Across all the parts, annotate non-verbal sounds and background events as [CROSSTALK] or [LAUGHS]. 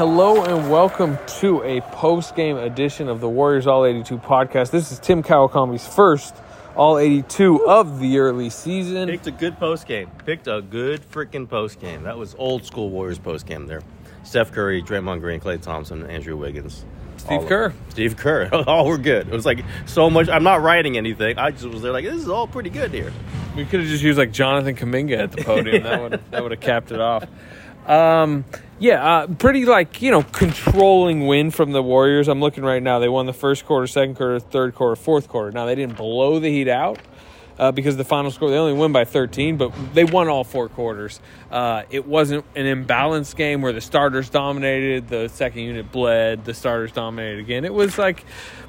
Hello and welcome to a post game edition of the Warriors All 82 podcast. This is Tim Kawakami's first All 82 of the early season. Picked a good post game. Picked a good freaking post game. That was old school Warriors post game there. Steph Curry, Draymond Green, Klay Thompson, Andrew Wiggins. Steve All- Kerr. Steve Kerr. [LAUGHS] all were good. It was like so much. I'm not writing anything. I just was there like, this is all pretty good here. We could have just used like Jonathan Kuminga at the podium. That would that would have capped it off. Um, yeah, uh, pretty like you know controlling win from the Warriors. I'm looking right now. They won the first quarter, second quarter, third quarter, fourth quarter. Now they didn't blow the Heat out. Uh, because the final score, they only win by 13, but they won all four quarters. Uh, it wasn't an imbalanced game where the starters dominated, the second unit bled, the starters dominated again. It was like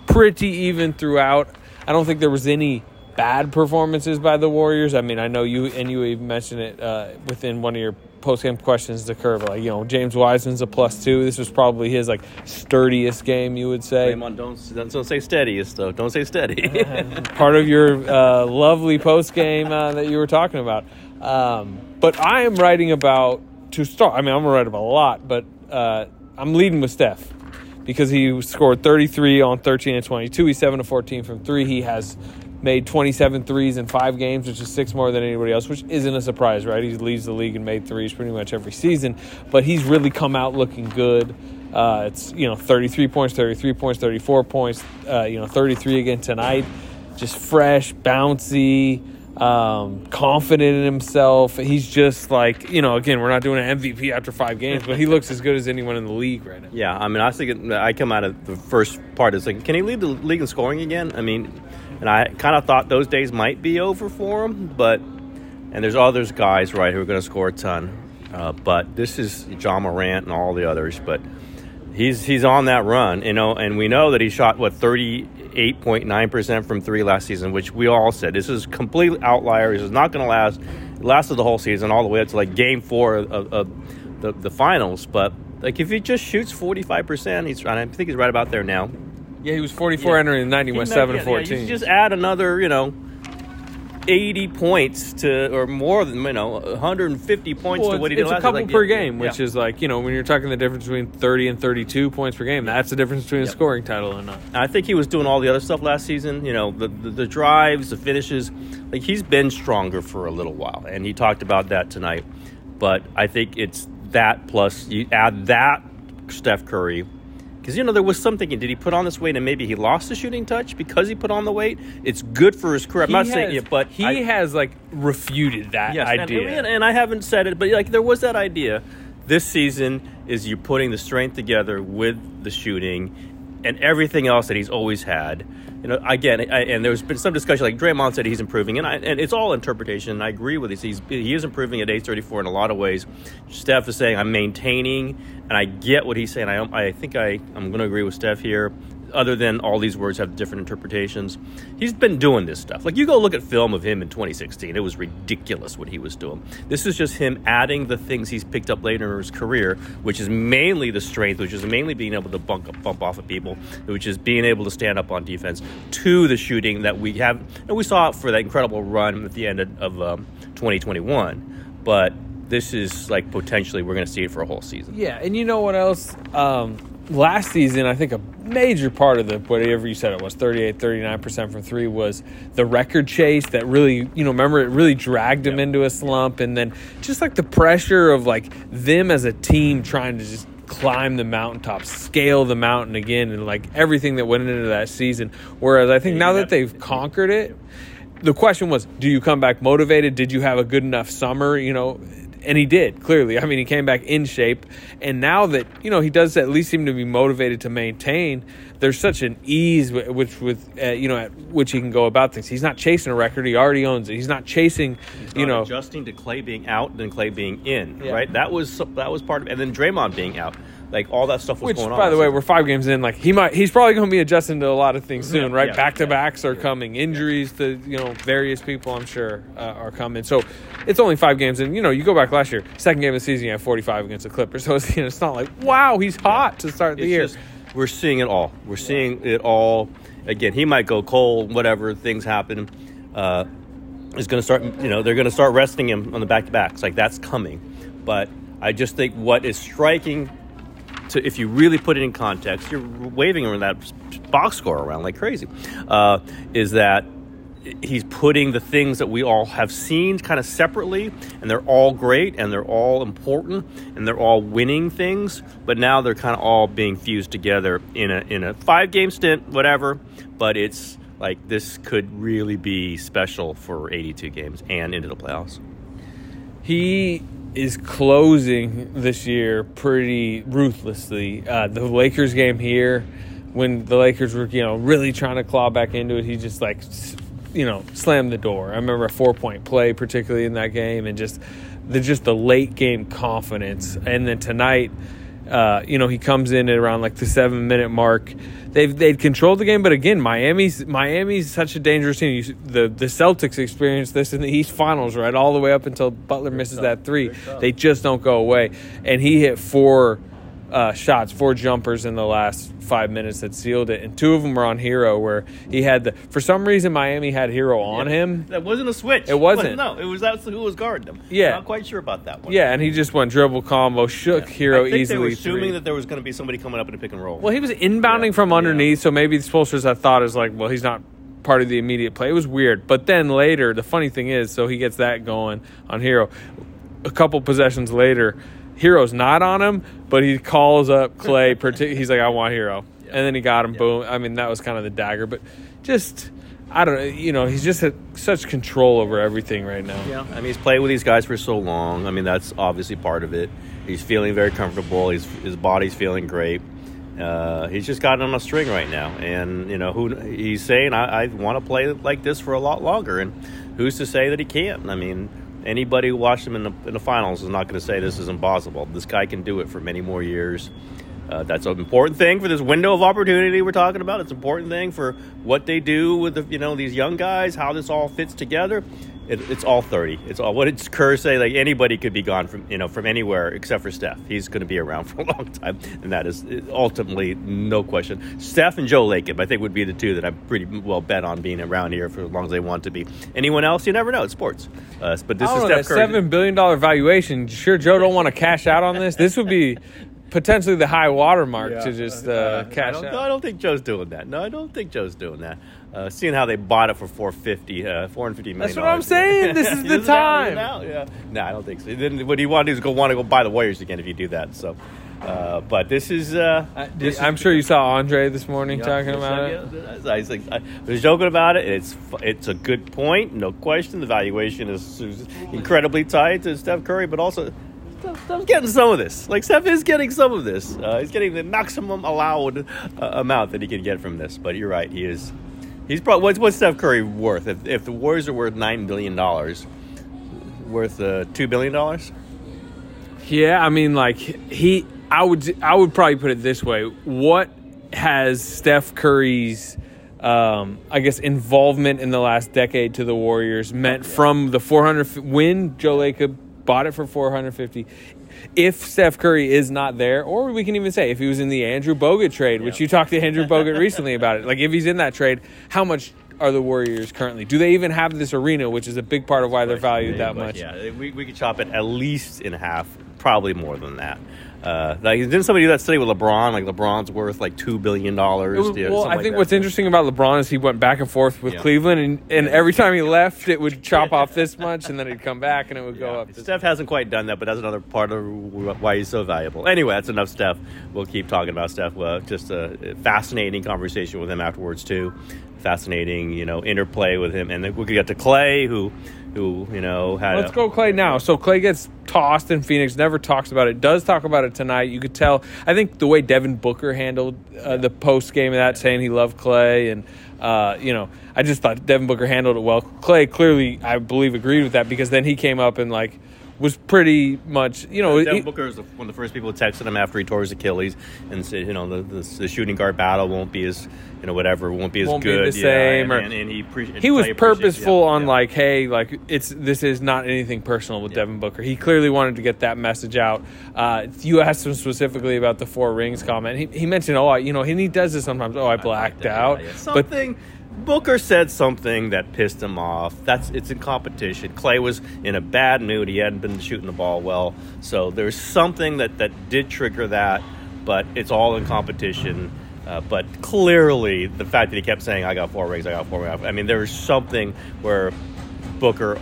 pretty even throughout. I don't think there was any bad performances by the Warriors. I mean, I know you and you even mentioned it uh, within one of your post game questions to curve. Like, you know, James Wiseman's a plus two. This was probably his like sturdiest game, you would say. Draymond, don't, don't don't say steadiest though. Don't say steady. [LAUGHS] Part of your uh, lovely post game uh, that you were talking about. Um, but I am writing about to start. I mean, I'm gonna write about a lot, but uh, I'm leading with Steph because he scored 33 on 13 and 22. He's 7 to 14 from three. He has made 27 threes in five games, which is six more than anybody else, which isn't a surprise, right? He leads the league in made threes pretty much every season, but he's really come out looking good. Uh, it's you know 33 points, 33 points, 34 points. Uh, you know 33 again tonight. Just fresh, bouncy, um, confident in himself. He's just like you know. Again, we're not doing an MVP after five games, but he looks as good as anyone in the league right now. yeah, I mean, I think. I come out of the first part. It's like, can he lead the league in scoring again? I mean, and I kind of thought those days might be over for him, but and there's others guys right who are going to score a ton. Uh, but this is Ja Morant and all the others. But he's he's on that run, you know, and we know that he shot what thirty eight point nine percent from three last season, which we all said this is completely outlier. This is not going to last. It lasted the whole season, all the way up to like Game Four of, of the, the finals. But like if he just shoots forty five percent, he's and I think he's right about there now. Yeah, he was 44 Yeah. entering the night. He went Yeah, seven yeah, to yeah, 14. you just add another, you know. 80 points to, or more than, you know, 150 points Well, to what he did it's a couple like, per yeah, game, which is like you know when you're talking the difference between 30 and 32 points per game. That's the difference between a scoring title and not. I think he was doing all the other stuff last season. You know, the, the the drives, the finishes. Like he's been stronger for a little while, and he talked about that tonight. But I think it's that plus you add that Steph Curry, because you know there was something. Did he put on this weight and maybe he lost the shooting touch because he put on the weight? It's good for his career. I'm He not has, saying it, but he I- has like refuted that Yes, idea. And, and I haven't said it, but like there was that idea. This season is you putting the strength together with the shooting and everything else that he's always had. You know, again, I, and there's been some discussion. Like Draymond said, he's improving, and I, and it's all interpretation. And I agree with this. He's he is improving at age 34 in a lot of ways. Steph is saying I'm maintaining, and I get what he's saying. I I think I I'm going to agree with Steph here other than all these words have different interpretations. He's been doing this stuff. Like you go look at film of him in 2016, it was ridiculous what he was doing. This is just him adding the things he's picked up later in his career, which is mainly the strength, which is mainly being able to bump, bump off of people, which is being able to stand up on defense, to the shooting that we have. And we saw for that incredible run at the end of, of um, 2021. But this is like potentially we're going to see it for a whole season. yeah, and you know what else? Um, last season, I think a major part of the whatever you said it was 38, 39 percent from three was the record chase that really you know remember it really dragged him Yeah. into a slump, and then just like the pressure of like them as a team trying to just climb the mountaintop, scale the mountain again, and like everything that went into that season. Whereas I think Yeah, now that they've conquered it, the question was, do you come back motivated? Did you have a good enough summer? You know, and he did clearly. I mean, he came back in shape, and now that you know he does at least seem to be motivated to maintain. There's such an ease with which with uh, you know at which he can go about things. He's not chasing a record; he already owns it. He's not chasing, you not know. adjusting to Klay being out than Klay being in, Yeah. right? That was that was part of, and then Draymond being out, like all that stuff was Which, going on. by the way, we're five games in. Like he might, he's probably going to be adjusting to a lot of things soon, Yeah, right? yeah, Back to backs are coming, injuries to you know various people. I'm sure uh, are coming. So it's only five games, and you know you go back last year, second game of the season, you had 45 against the Clippers. [LAUGHS] So it's, you know, it's not like wow, he's hot to start the It's year. just- we're seeing it all. We're seeing it all. Again, he might go cold, whatever things happen. Uh, is going to start. You know, they're going to start resting him on the back to backs. Like that's coming. But I just think what is striking to if you really put it in context, you're waving around that box score around like crazy. Uh, is that he's putting the things that we all have seen kind of separately and they're all great and they're all important and they're all winning things but now they're kind of all being fused together in a in a five game stint whatever but it's like this could really be special for 82 games and into the playoffs he is closing this year pretty ruthlessly. Uh, the Lakers game here, when the Lakers were you know really trying to claw back into it, he just like you know slammed the door. I remember a four point play particularly in that game, and just the just the late game confidence. And then tonight, uh, you know, he comes in at around like the seven minute mark they've they've controlled the game, but again, Miami's Miami's such a dangerous team. You, the the Celtics experienced this in the East Finals, right, all the way up until Butler misses that three. They just don't go away, and he hit four uh, shots, four jumpers in the last five minutes that sealed it, and two of them were on Herro, where he had the. For some reason, Miami had Herro on Yeah. him. That wasn't a switch. It wasn't. No, it was that's who was guarding him. Yeah. not quite sure about that one. Yeah, and he just went dribble combo, shook Herro I easily. They were assuming three. that there was going to be somebody coming up in a pick and roll. Well, he was inbounding Yeah, from yeah. underneath, so maybe the Spoelstra's I thought is like, well, he's not part of the immediate play. It was weird. But then later, the funny thing is, so he gets that going on Herro. A couple possessions later, Herro's not on him, but he calls up Klay. [LAUGHS] partic- he's like, I want Herro. And then he got him. Boom. I mean, that was kind of the dagger. But just, I don't know. You know, he's just had such control over everything right now. Yeah, I mean, he's played with these guys for so long. I mean, that's obviously part of it. He's feeling very comfortable. He's, his body's feeling great. Uh, he's just got on a string right now, and you know who he's saying I, I want to play like this for a lot longer, and who's to say that he can't? I mean, anybody who watched him in the, in the finals is not going to say this is impossible. This guy can do it for many more years. Uh, that's an important thing for this window of opportunity we're talking about. It's an important thing for what they do with the, you know these young guys, how this all fits together. It, it's all thirty. It's all what did Kerr say? Like anybody could be gone from you know from anywhere except for Steph. He's going to be around [LAUGHS] for a long time, and that is ultimately no question. Steph and Joe Lacob, I think, would be the two that I'm pretty well bet on being around here for as long as they want to be. Anyone else, you never know. It's sports, uh, but this is know, Steph Curry. seven billion dollar valuation. Sure, Joe don't want to cash out on this. This would be potentially the high watermark to just uh, I cash don't, out. I don't think Joe's doing that. No, I don't think Joe's doing that. Uh, seeing how they bought it for 450, uh, 450 million. That's what I'm saying. This [LAUGHS] is the Isn't time. now? Yeah. No, I don't think so. Then what he want to do is go want to go buy the Warriors again if you do that. So, uh, but this is. Uh, this I'm is- sure you saw Andre this morning yeah, talking about it. yeah, I, was like, I was joking about it. It's it's a good point, no question. The valuation is, is incredibly tied to Steph Curry, but also Steph- Steph's getting some of this. Like Steph is getting some of this. Uh, he's getting the maximum allowed uh, amount that he can get from this. But you're right, he is. He's probably what's what's Steph Curry worth? If, if the Warriors are worth nine billion dollars, worth uh, two billion dollars. Yeah, I mean, like he, I would, I would probably put it this way: What has Steph Curry's, um, I guess, involvement in the last decade to the Warriors meant from the 400 f- when Joe Lacob bought it for 450? If Steph Curry is not there, or we can even say if he was in the Andrew Bogut trade, which you talked to Andrew Bogut recently about it, like if he's in that trade, how much are the Warriors currently? Do they even have this arena, which is a big part of why they're valued that much? Yeah, we, we could chop it at least in half, probably more than that. Uh, like, didn't somebody do that study with LeBron? Like LeBron's worth like two billion dollars. It was- well, I think what's interesting about LeBron is he went back and forth with Yeah. Cleveland, and, and every time he left, it would chop [LAUGHS] off this much, and then he'd come back and it would go up. Steph hasn't quite done that, but that's another part of why he's so valuable. Anyway, that's enough Steph. We'll keep talking about Steph. Well, just a fascinating conversation with him afterwards too. Fascinating, you know, interplay with him, and then we could get to Klay, who, who you know had. Let's a, go Klay now. So Klay gets tossed in Phoenix, never talks about it, does talk about it tonight. You could tell, I think the way Devin Booker handled uh, the post game of that, saying he loved Klay, and, uh, you know, I just thought Devin Booker handled it well. Klay clearly, I believe, agreed with that because then he came up and, like, was pretty much, you know, Devin Booker the, one of the first people who texted him after he tore his Achilles and said, you know, the, the, the shooting guard battle won't be as, you know, whatever, won't be as Won't be the yeah, same, and, or- and, and he appreci- he was purposeful yeah, on yeah. like hey like it's this is not anything personal with devin booker. He clearly wanted to get that message out. Uh, you asked him specifically about the four rings comment. He, he mentioned oh I, you know and he does this sometimes. Oh i blacked Yeah, out. yeah, yeah. but Something. Booker said something that pissed him off. That's it's in competition. Klay was in a bad mood. He hadn't been shooting the ball well, so there's something that that did trigger that. but it's all in competition. Uh, but clearly, the fact that he kept saying, "I got four rings, I got four rings," I mean, there was something where Booker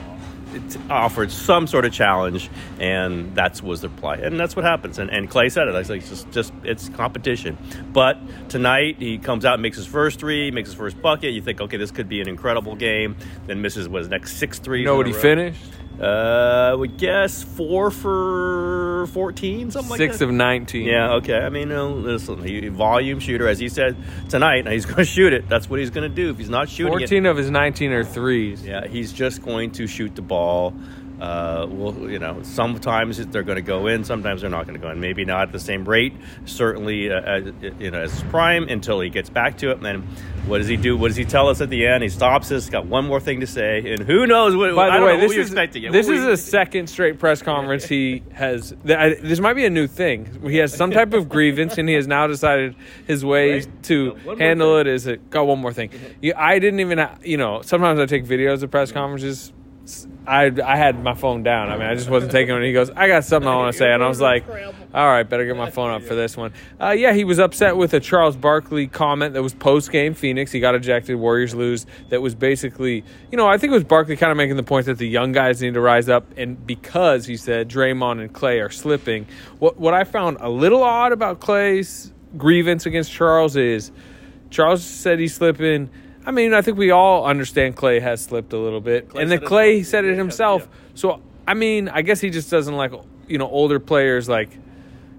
offered some sort of challenge, and that was the play, and that's what happens. And, and Klay said it. I was like, just, just it's competition. But tonight he comes out, and makes his first three, makes his first bucket. You think, okay, this could be an incredible game. Then misses was next six threes. You know what he finished? Uh, I would guess four for fourteen, something Six like that. of nineteen. Yeah, okay. I mean, you know, listen, he, volume shooter, as he said tonight. He's [LAUGHS] going to shoot it. That's what he's going to do. If he's not shooting it, Fourteen of his nineteen are threes. yeah, he's just going to shoot the ball. Uh, well, you know, sometimes they're going to go in, sometimes they're not going to go in. Maybe not at the same rate, certainly, uh, as, you know, as prime until he gets back to it. And then, what does he do? What does he tell us at the end? He stops us, got one more thing to say, and who knows what? By the way, know this is. This is a second straight press conference he has. th- I- This might be a new thing. He has some type of grievance, and he has now decided his way Right. to No, handle thing. it is it. Got one more thing. You, I didn't even. You know, sometimes I take videos of press conferences. I I had my phone down. I mean, I just wasn't taking it. He goes, "I got something I want to say," and I was like, "All right, better get my phone up for this one." Uh, yeah, he was upset with a Charles Barkley comment that was post game Phoenix. He got ejected. Warriors lose. That was basically, you know, I think it was Barkley kind of making the point that the young guys need to rise up, and because he said Draymond and Klay are slipping. What what I found a little odd about Klay's grievance against Charles is Charles said he's slipping. I mean, I think we all understand Klay has slipped a little bit, Klay and then said it Klay himself. said it himself. yeah. So I mean, I guess he just doesn't like you know older players like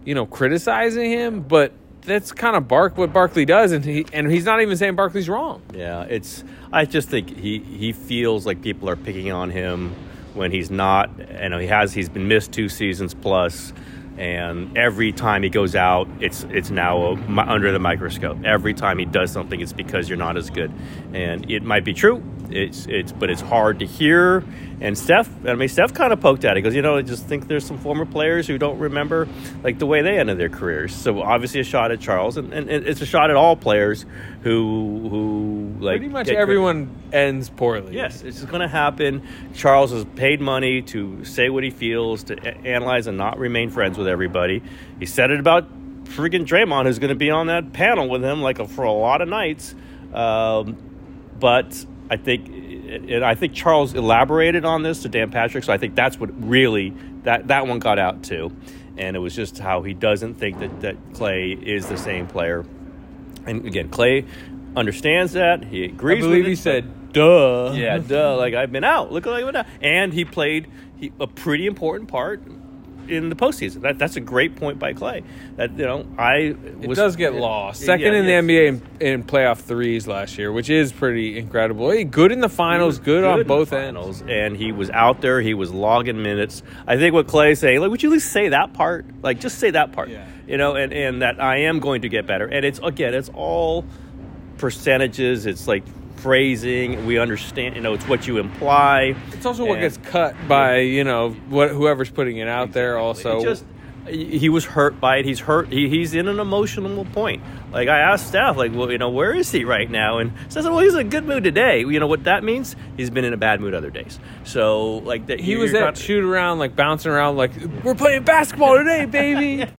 you know criticizing him, but that's kind of Bark what Barkley does, and he and he's not even saying Barkley's wrong. Yeah, it's. I just think he he feels like people are picking on him when he's not. You know, he has. He's been missed two seasons plus, and every time he goes out, it's it's now a, under the microscope. Every time he does something, it's because you're not as good, and it might be true. It's it's but it's hard to hear. And Steph, I mean, Steph kind of poked at it. Goes, you know, I just think there's some former players who don't remember like the way they ended their careers. So obviously a shot at Charles, and, and it's a shot at all players who who like Pretty much everyone ends poorly. Yes, it's going to happen. Charles has paid money to say what he feels, to a- analyze and not remain friends with everybody. He said it about freaking Draymond, who's going to be on that panel with him like a, for a lot of nights. Um, but I think, and I think Charles elaborated on this to Dan Patrick, so I think that's what really that that one got out too, and it was just how he doesn't think that that Klay is the same player. And again, Klay understands that. He agrees. I believe he said, "Duh." yeah, duh. Like I've been out. Look like I've been out. And he played he, a pretty important part in the postseason. That, that's a great point by Klay. That you know, I It does get lost. Yeah, Second in the yes. NBA in, in playoff threes last year, which is pretty incredible. Hey, good in the finals, good, on in the both ends. and he was out there. He was logging minutes. I think what Klay's saying, like, would you at least say that part? Like, just say that part. Yeah. You know, and and that I am going to get better. And it's again, it's all percentages. It's like phrasing. We understand. You know, it's what you imply. It's also what gets cut by you know what whoever's putting it out there. Also, just he was hurt by it. He's hurt. He, he's in an emotional point. Like I asked Steph, like, well, you know, where is he right now? And says, well, he's in a good mood today. You know what that means? He's been in a bad mood other days. So like that, he was not- at shoot around like bouncing around like we're playing basketball today, baby. [LAUGHS]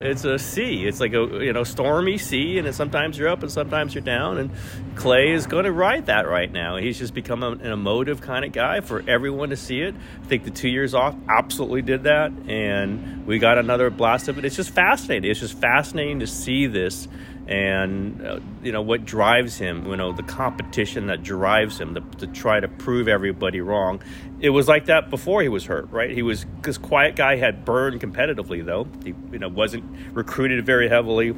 It's a sea. It's like a you know stormy sea, and sometimes you're up and sometimes you're down. And Klay is going to ride that right now. He's just become an emotive kind of guy for everyone to see it. I think the two years off absolutely did that, and we got another blast of it. It's just fascinating. It's just fascinating to see this, and uh, you know what drives him. You know the competition that drives him to, to try to prove everybody wrong. It was like that before he was hurt, right? He was this quiet guy had burned competitively though. He you know wasn't recruited very heavily.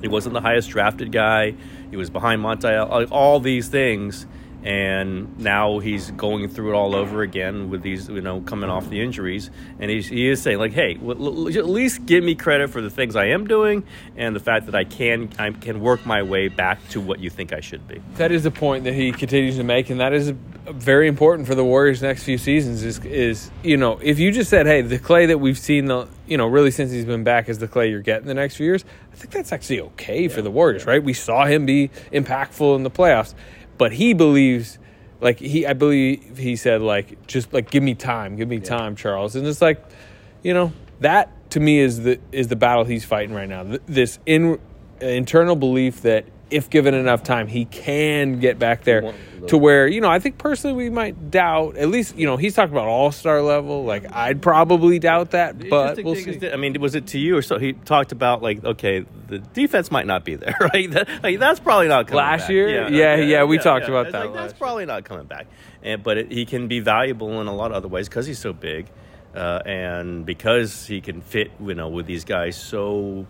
He wasn't the highest drafted guy. He was behind Montiel. All these things, and now he's going through it all over again with these, you know, coming off the injuries. And he's, he is saying like, "Hey, l- l- at least give me credit for the things I am doing, and the fact that I can I can work my way back to what you think I should be." That is a point that he continues to make, and that is very important for the Warriors' next few seasons. Is is you know if you just said, hey, the Klay that we've seen the you know really since he's been back is the Klay you're getting the next few years. I think that's actually okay for the Warriors, right? We saw him be impactful in the playoffs, but he believes. Like he, I believe he said, like just like give me time, give me time, Charles, and it's like, you know, that to me is the is the battle he's fighting right now. This in internal belief that if given enough time, he can get back there to where you know. I think personally, we might doubt. At least you know he's talking about all star level. Like I'd probably doubt that, but we'll see. I mean, was it to you or so? He talked about like, okay, the defense might not be there, [LAUGHS] right? That, like, that's probably not coming back. Last back. year? Yeah, yeah, we talked about that Like, that's last probably not coming back, and but it, he can be valuable in a lot of other ways because he's so big, uh, and because he can fit, you know, with these guys so,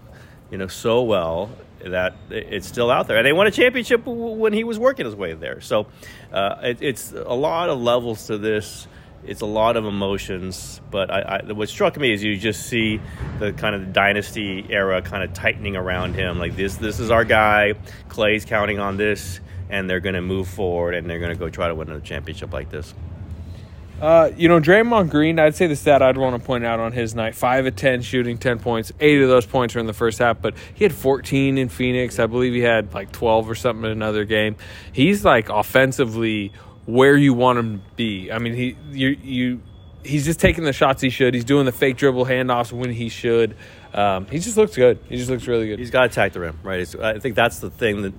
you know, so well that it's still out there. And they won a championship when he was working his way there. So uh, it, it's a lot of levels to this. It's a lot of emotions, but I, I, what struck me is you just see the kind of the dynasty era kind of tightening around him. Like this, this is our guy. Klay's counting on this, and they're going to move forward, and they're going to go try to win a championship like this. Uh, you know, Draymond Green, I'd say the stat I'd want to point out on his night five of 10 shooting, 10 points. Eight of those points are in the first half, but he had 14 in Phoenix. I believe he had like 12 or something in another game. He's like offensively where you want him to be. I mean, he, you, you, he's just taking the shots he should. He's doing the fake dribble handoffs when he should. Um, he just looks good. He just looks really good. He's got to attack the rim, right? It's, I think that's the thing that.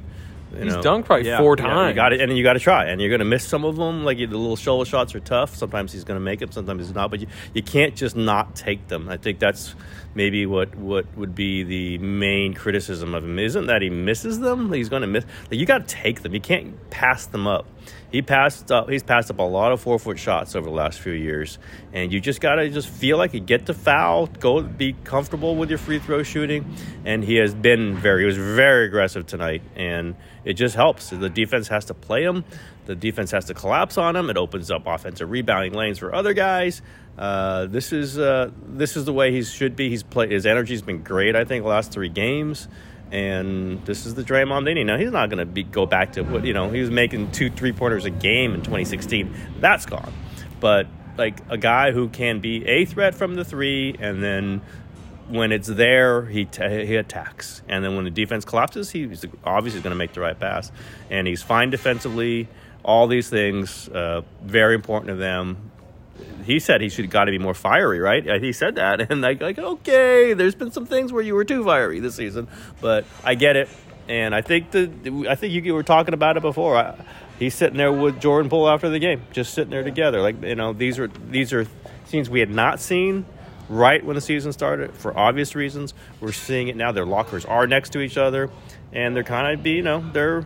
You He's know, dunked probably four you times. got it, and then you got to try, and you're going to miss some of them. Like the little shoulder shots are tough. Sometimes he's going to make them, sometimes he's not. But you, you can't just not take them. I think that's maybe what what would be the main criticism of him. Isn't that he misses them? He's going to miss. Like you got to take them. You can't pass them up. He passed up. He's passed up a lot of four foot shots over the last few years, and you just got to just feel like you get the foul, go be comfortable with your free throw shooting, and he has been very. He was very aggressive tonight, and it just helps. The defense has to play him. The defense has to collapse on him. It opens up offensive rebounding lanes for other guys. Uh, this is uh, this is the way he should be. He's played. His energy's been great. I think last three games. And this is the Draymond Dini. Now he's not going to go back to what you know. He was making two three pointers a game in 2016. That's gone. But like a guy who can be a threat from the three, and then when it's there, he t- he attacks. And then when the defense collapses, he's obviously going to make the right pass. And he's fine defensively. All these things uh, very important to them he said he should got to be more fiery, right? He said that, [LAUGHS] and like, like, okay, there's been some things where you were too fiery this season, but I get it, and I think the I think you were talking about it before. I, he's sitting there with Jordan Poole after the game, just sitting there together, like you know, these are these are scenes we had not seen right when the season started for obvious reasons. We're seeing it now. Their lockers are next to each other, and they're kind of be you know they're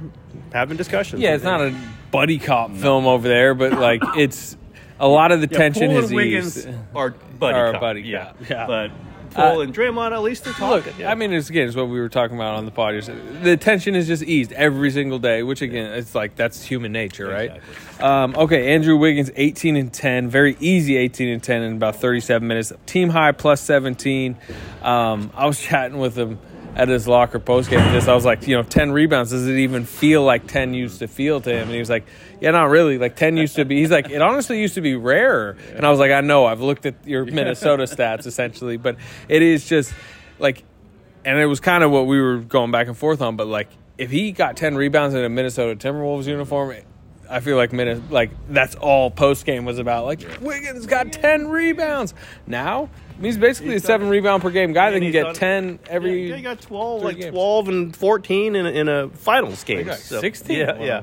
having discussions. yeah, it's not a buddy cop film over there, but like [COUGHS] it's a lot of the Yeah, tension Poole has and Wiggins eased. are buddy Are a cop. buddy yeah. cop, yeah. But Uh, and Draymond, at least they're Look, talking. yeah. I mean, it's again, it's what we were talking about on the podcast. The tension is just eased every single day, which again, it's like that's human nature, right? Um, okay, Andrew Wiggins, eighteen and ten, very easy, eighteen and ten in about thirty-seven minutes. Team high plus seventeen. Um, I was [LAUGHS] chatting with him at his locker post game. Just I was like, you know, ten rebounds. Does it even feel like ten used to feel to him? And he was like, yeah, not really. Like ten used to be. He's like, it honestly used to be rarer. And I was like, I know. I've looked at your [LAUGHS] Minnesota stats essentially, but it is just like and it was kind of what we were going back and forth on. But like, if he got ten rebounds in a Minnesota Timberwolves uniform, I feel like Minnesota, like that's all post game was about. Like Wiggins got ten rebounds. Now I mean, he's basically a seven rebound per game guy that can get done- ten every. Yeah, he got twelve, three like games. twelve and fourteen in a, in a finals game. got 16? Yeah, yeah.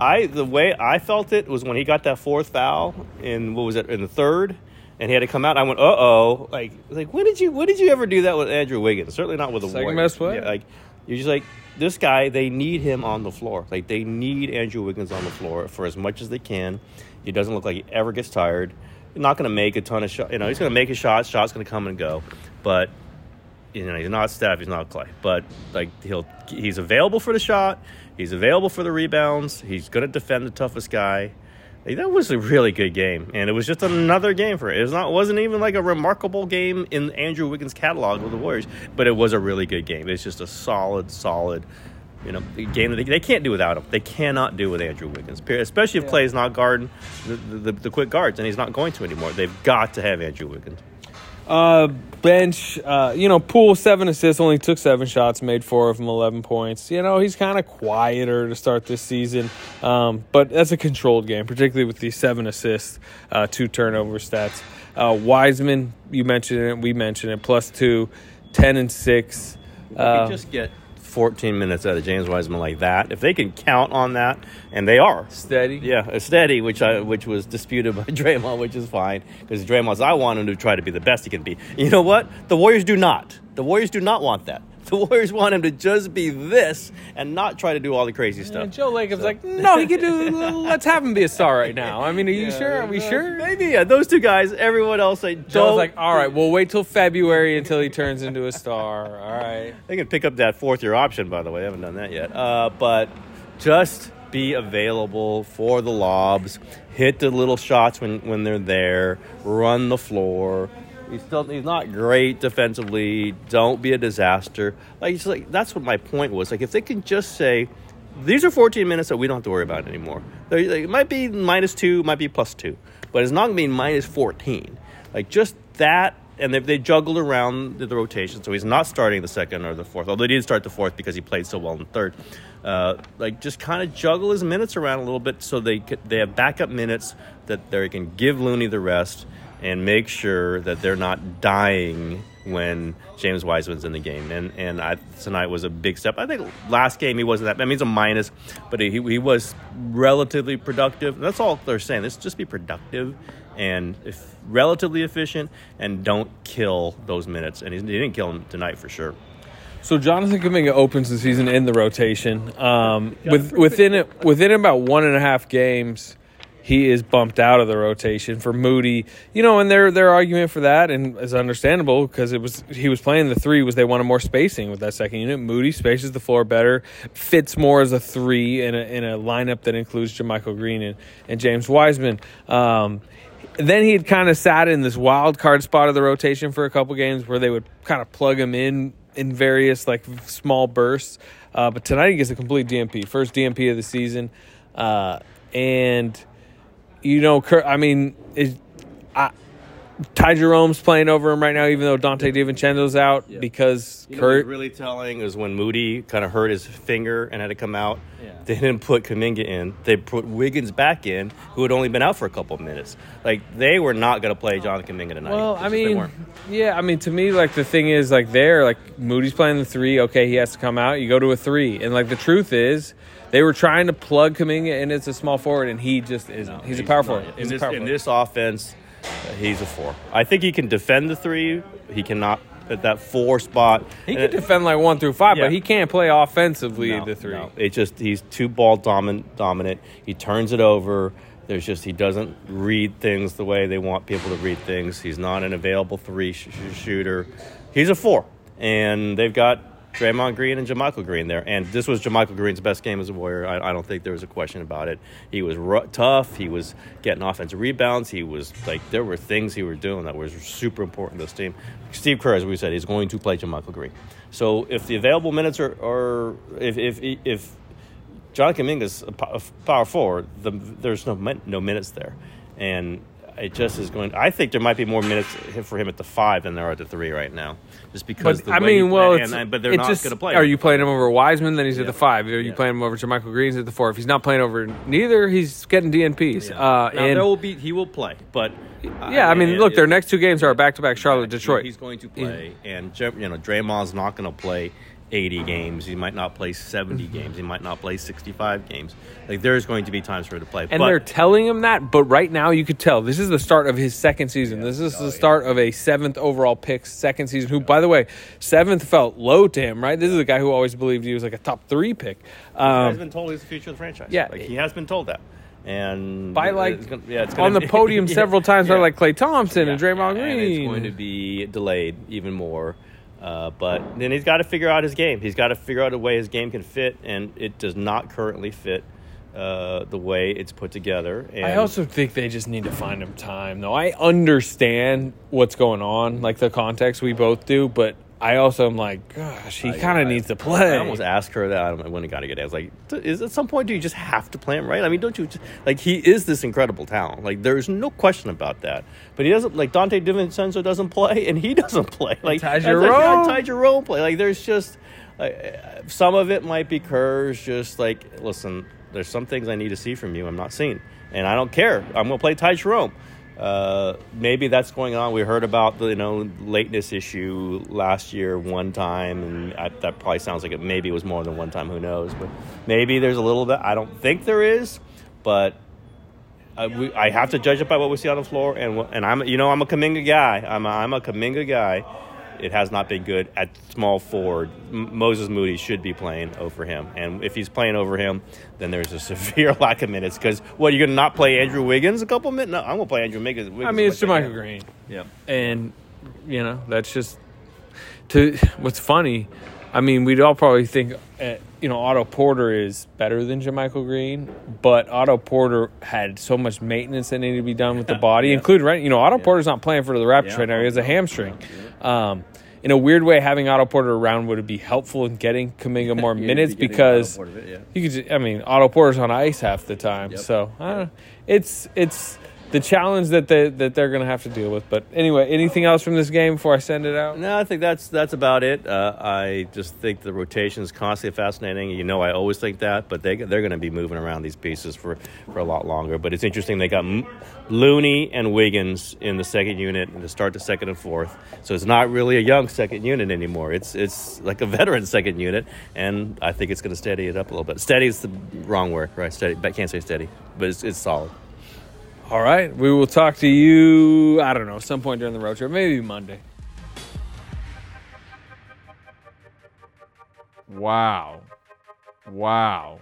I the way I felt it was when he got that fourth foul in what was it in the third, and he had to come out. I went, uh oh, like like when did you when did you ever do that with Andrew Wiggins? Certainly not with the Second Warriors. best player. Yeah, like you're just like this guy. They need him on the floor. Like they need Andrew Wiggins on the floor for as much as they can, He doesn't look like he ever gets tired. Not going to make a ton of shots. You know, he's going to make a shot. Shot's going to come and go, but you know, he's not Steph. He's not Klay. But like he'll, he's available for the shot. He's available for the rebounds. He's going to defend the toughest guy. Like, that was a really good game, and it was just another game for it. It was not wasn't even like a remarkable game in Andrew Wiggins' catalog with the Warriors, but it was a really good game. It's just a solid, solid, you know, game that they, they can't do without him. They cannot do with Andrew Wiggins, especially if Klay's not guarding the, the, the quick guards, and he's not going to anymore. They've got to have Andrew Wiggins. Uh, bench, uh, you know, pool seven assists, only took seven shots, made four of them, eleven points. You know, he's kind of quieter to start this season, um, but that's a controlled game, particularly with these seven assists, uh, two turnover stats. Uh, Wiseman, you mentioned it, we mentioned it, plus two, 10 and six. Uh, you just get 14 minutes out of James Wiseman like that, if they can count on that, and they are, steady. Yeah, uh, steady, which I which was disputed by [LAUGHS] Draymond, which is fine because Draymond's I want him to try to be the best he can be. You know what? The Warriors do not. The Warriors do not want that. [LAUGHS] The Warriors want him to just be this and not try to do all the crazy stuff. And Joe Lacob's like, no, he could do. Let's have him be a star right now. I mean, are you sure? Are we sure? Maybe yeah. Those two guys. Everyone else, they Joe's don't. like, all right, we'll wait till February until he turns into a star. All right. They can pick up that fourth year option, by the way. They haven't done that yet. Uh, but just be available for the lobs. Hit the little shots when, when they're there. Run the floor. He's still he's not great defensively. Don't be a disaster. Like it's like that's what my point was. Like if they can just say, these are 14 minutes that we don't have to worry about anymore. They, they- it might be minus two, might be plus two, but it's not going to be minus 14. Like just that, and they, they juggled around the, the rotation, so he's not starting the second or the fourth. Although he did start the fourth because he played so well in the third. Uh, like just kind of juggle his minutes around a little bit, so they they have backup minutes that they can give Looney the rest and make sure that they're not dying when James Wiseman's in the game. And and I, tonight was a big step. I think last game he wasn't that. I mean, he's a minus, but he, he was relatively productive. That's all they're saying. Let's just be productive and if relatively efficient, and don't kill those minutes. And he, he didn't kill them tonight for sure. So Jonathan Kuminga opens the season in the rotation. Um, with, within it, within about one and a half games, he is bumped out of the rotation for Moody. You know, and their their argument for that, and is understandable because it was he was playing the three was they wanted more spacing with that second unit. Moody spaces the floor better, fits more as a three in a in a lineup that includes JaMychal Green and, and James Wiseman. Um, then he had kind of sat in this wild card spot of the rotation for a couple games where they would kind of plug him in in various like small bursts. Uh, but tonight he gets a complete DNP, first DNP of the season, uh, and you know, Kerr, I mean, is, I, Ty Jerome's playing over him right now, even though Donte DiVincenzo's out because You know Kerr. really telling is when Moody kind of hurt his finger and had to come out. Yeah. They didn't put Kuminga in. They put Wiggins back in, who had only been out for a couple of minutes. Like they were not going to play John Kuminga tonight. Well, I mean, yeah, I mean, to me, like the thing is, like there, like Moody's playing the three. Okay, he has to come out. You go to a three, and like the truth is, they were trying to plug Kuminga in as a small forward, and he just isn't. he's, a power not. forward. In this, power in this offense, he's a four. I think he can defend the three. He cannot at that four spot. He And can it- defend like one through five, Yeah. but he can't play offensively No, the three. no. It just he's too ball dominant. Dominant. He turns it over. There's just he doesn't read things the way they want people to read things. He's not an available three sh- sh- shooter. He's a four, and they've got Draymond Green and JaMychal Green there. And this was JaMychal Green's best game as a Warrior. I, I don't think there was a question about it. He was ru- tough. He was getting offensive rebounds. He was like there were things he was doing that was super important to this team. Steve Kerr, as we said, is going to play JaMychal Green. So if the available minutes are, are if if if John Kuminga's a power forward, the, there's no no minutes there, and it just is going. I think there might be more minutes for him at the five than there are at the three right now, just because. But the I mean, well, and- and- but they're not going to play. Are you playing him over Wiseman? Then he's at the five. Are you Yeah. playing him over JaMychal Green's at the four? If he's not playing over neither, he's getting DNPs. Yeah. Uh, now, and there will be he will play, but yeah, I mean, and look, their next two games are back to back Charlotte, Detroit. He's going to play, and you know Draymond's not going to play 80 games. He might not play 70 games. He might not play 65 games. Like there's going to be times for him to play. And but, they're telling him that, but right now you could tell this is the start of his second season. This is the start of a seventh overall pick, second season. Who, by the way, seventh felt low to him, right? This is a guy who always believed he was like a top three pick. He has Um, been told he's the future of the franchise. yeah. like he has been told that. and By like it's gonna- yeah, it's on the be- [LAUGHS] podium Yeah, several times by yeah. like Klay Thompson and Yeah, Draymond yeah, Green. And it's going to be delayed even more. Uh, but then he's got to figure out his game. He's got to figure out a way his game can fit, and it does not currently fit uh, the way it's put together. And I also think they just need to find him time, though. I understand what's going on, like the context we both do, but I also am like, gosh, he kind of needs to play. I almost asked her that I don't know when he got to get it. I was like, is at some point do you just have to play him right? I mean, don't you just, like he is this incredible talent. Like there's no question about that. But he doesn't like Donte DiVincenzo doesn't play and he [LAUGHS] doesn't play. Like Ty that's like, yeah, Jerome. Ty Jerome play. Like there's just like, uh, some of it might be Kerr's just like listen. There's some things I need to see from you. I'm not seeing, and I don't care. I'm gonna play Ty Jerome. Uh, maybe that's going on. We heard about the you know lateness issue last year one time, and I, that probably sounds like it. Maybe it was more than one time. Who knows? But maybe there's a little bit. I don't think there is, but uh, we, I have to judge it by what we see on the floor. And and I'm you know I'm a Kuminga guy. I'm a, I'm a Kuminga guy. It has not been good at small forward. M- Moses Moody should be playing over him, and if he's playing over him, then there's a [LAUGHS] severe lack of minutes. Because what you're going to not play Andrew Wiggins a couple minutes? No, I'm going to play Andrew Wiggins. I mean, it's Wiggins JaMychal Green. Yeah. and you know that's just to what's funny i mean we'd all probably think uh, you know otto porter is better than JaMychal green but otto porter had so much maintenance that needed to be done with the [LAUGHS] body including right you know otto porter's not playing for the raptors Yeah. right now. He has a hamstring. um, in a weird way having otto porter around would be helpful in getting Kuminga [LAUGHS] more minutes because you could just, I mean, Otto Porter's on ice half the time, so I don't know. It's it's the challenge that they that they're going to have to deal with. But anyway, anything else from this game before I send it out? No, I think that's that's about it. Uh, I just think the rotation is constantly fascinating. You know, I always think that, but they they're going to be moving around these pieces for, for a lot longer. But it's interesting they got M- Looney and Wiggins in the second unit and to start the second and fourth. So it's not really a young second unit anymore. It's it's like a [LAUGHS] veteran second unit, and I think it's going to steady it up a little bit. Steady is the wrong word, right? Steady, I can't say steady, but it's, it's solid. All right, we will talk to you. I don't know, some point during the road trip, maybe Monday. Wow, wow.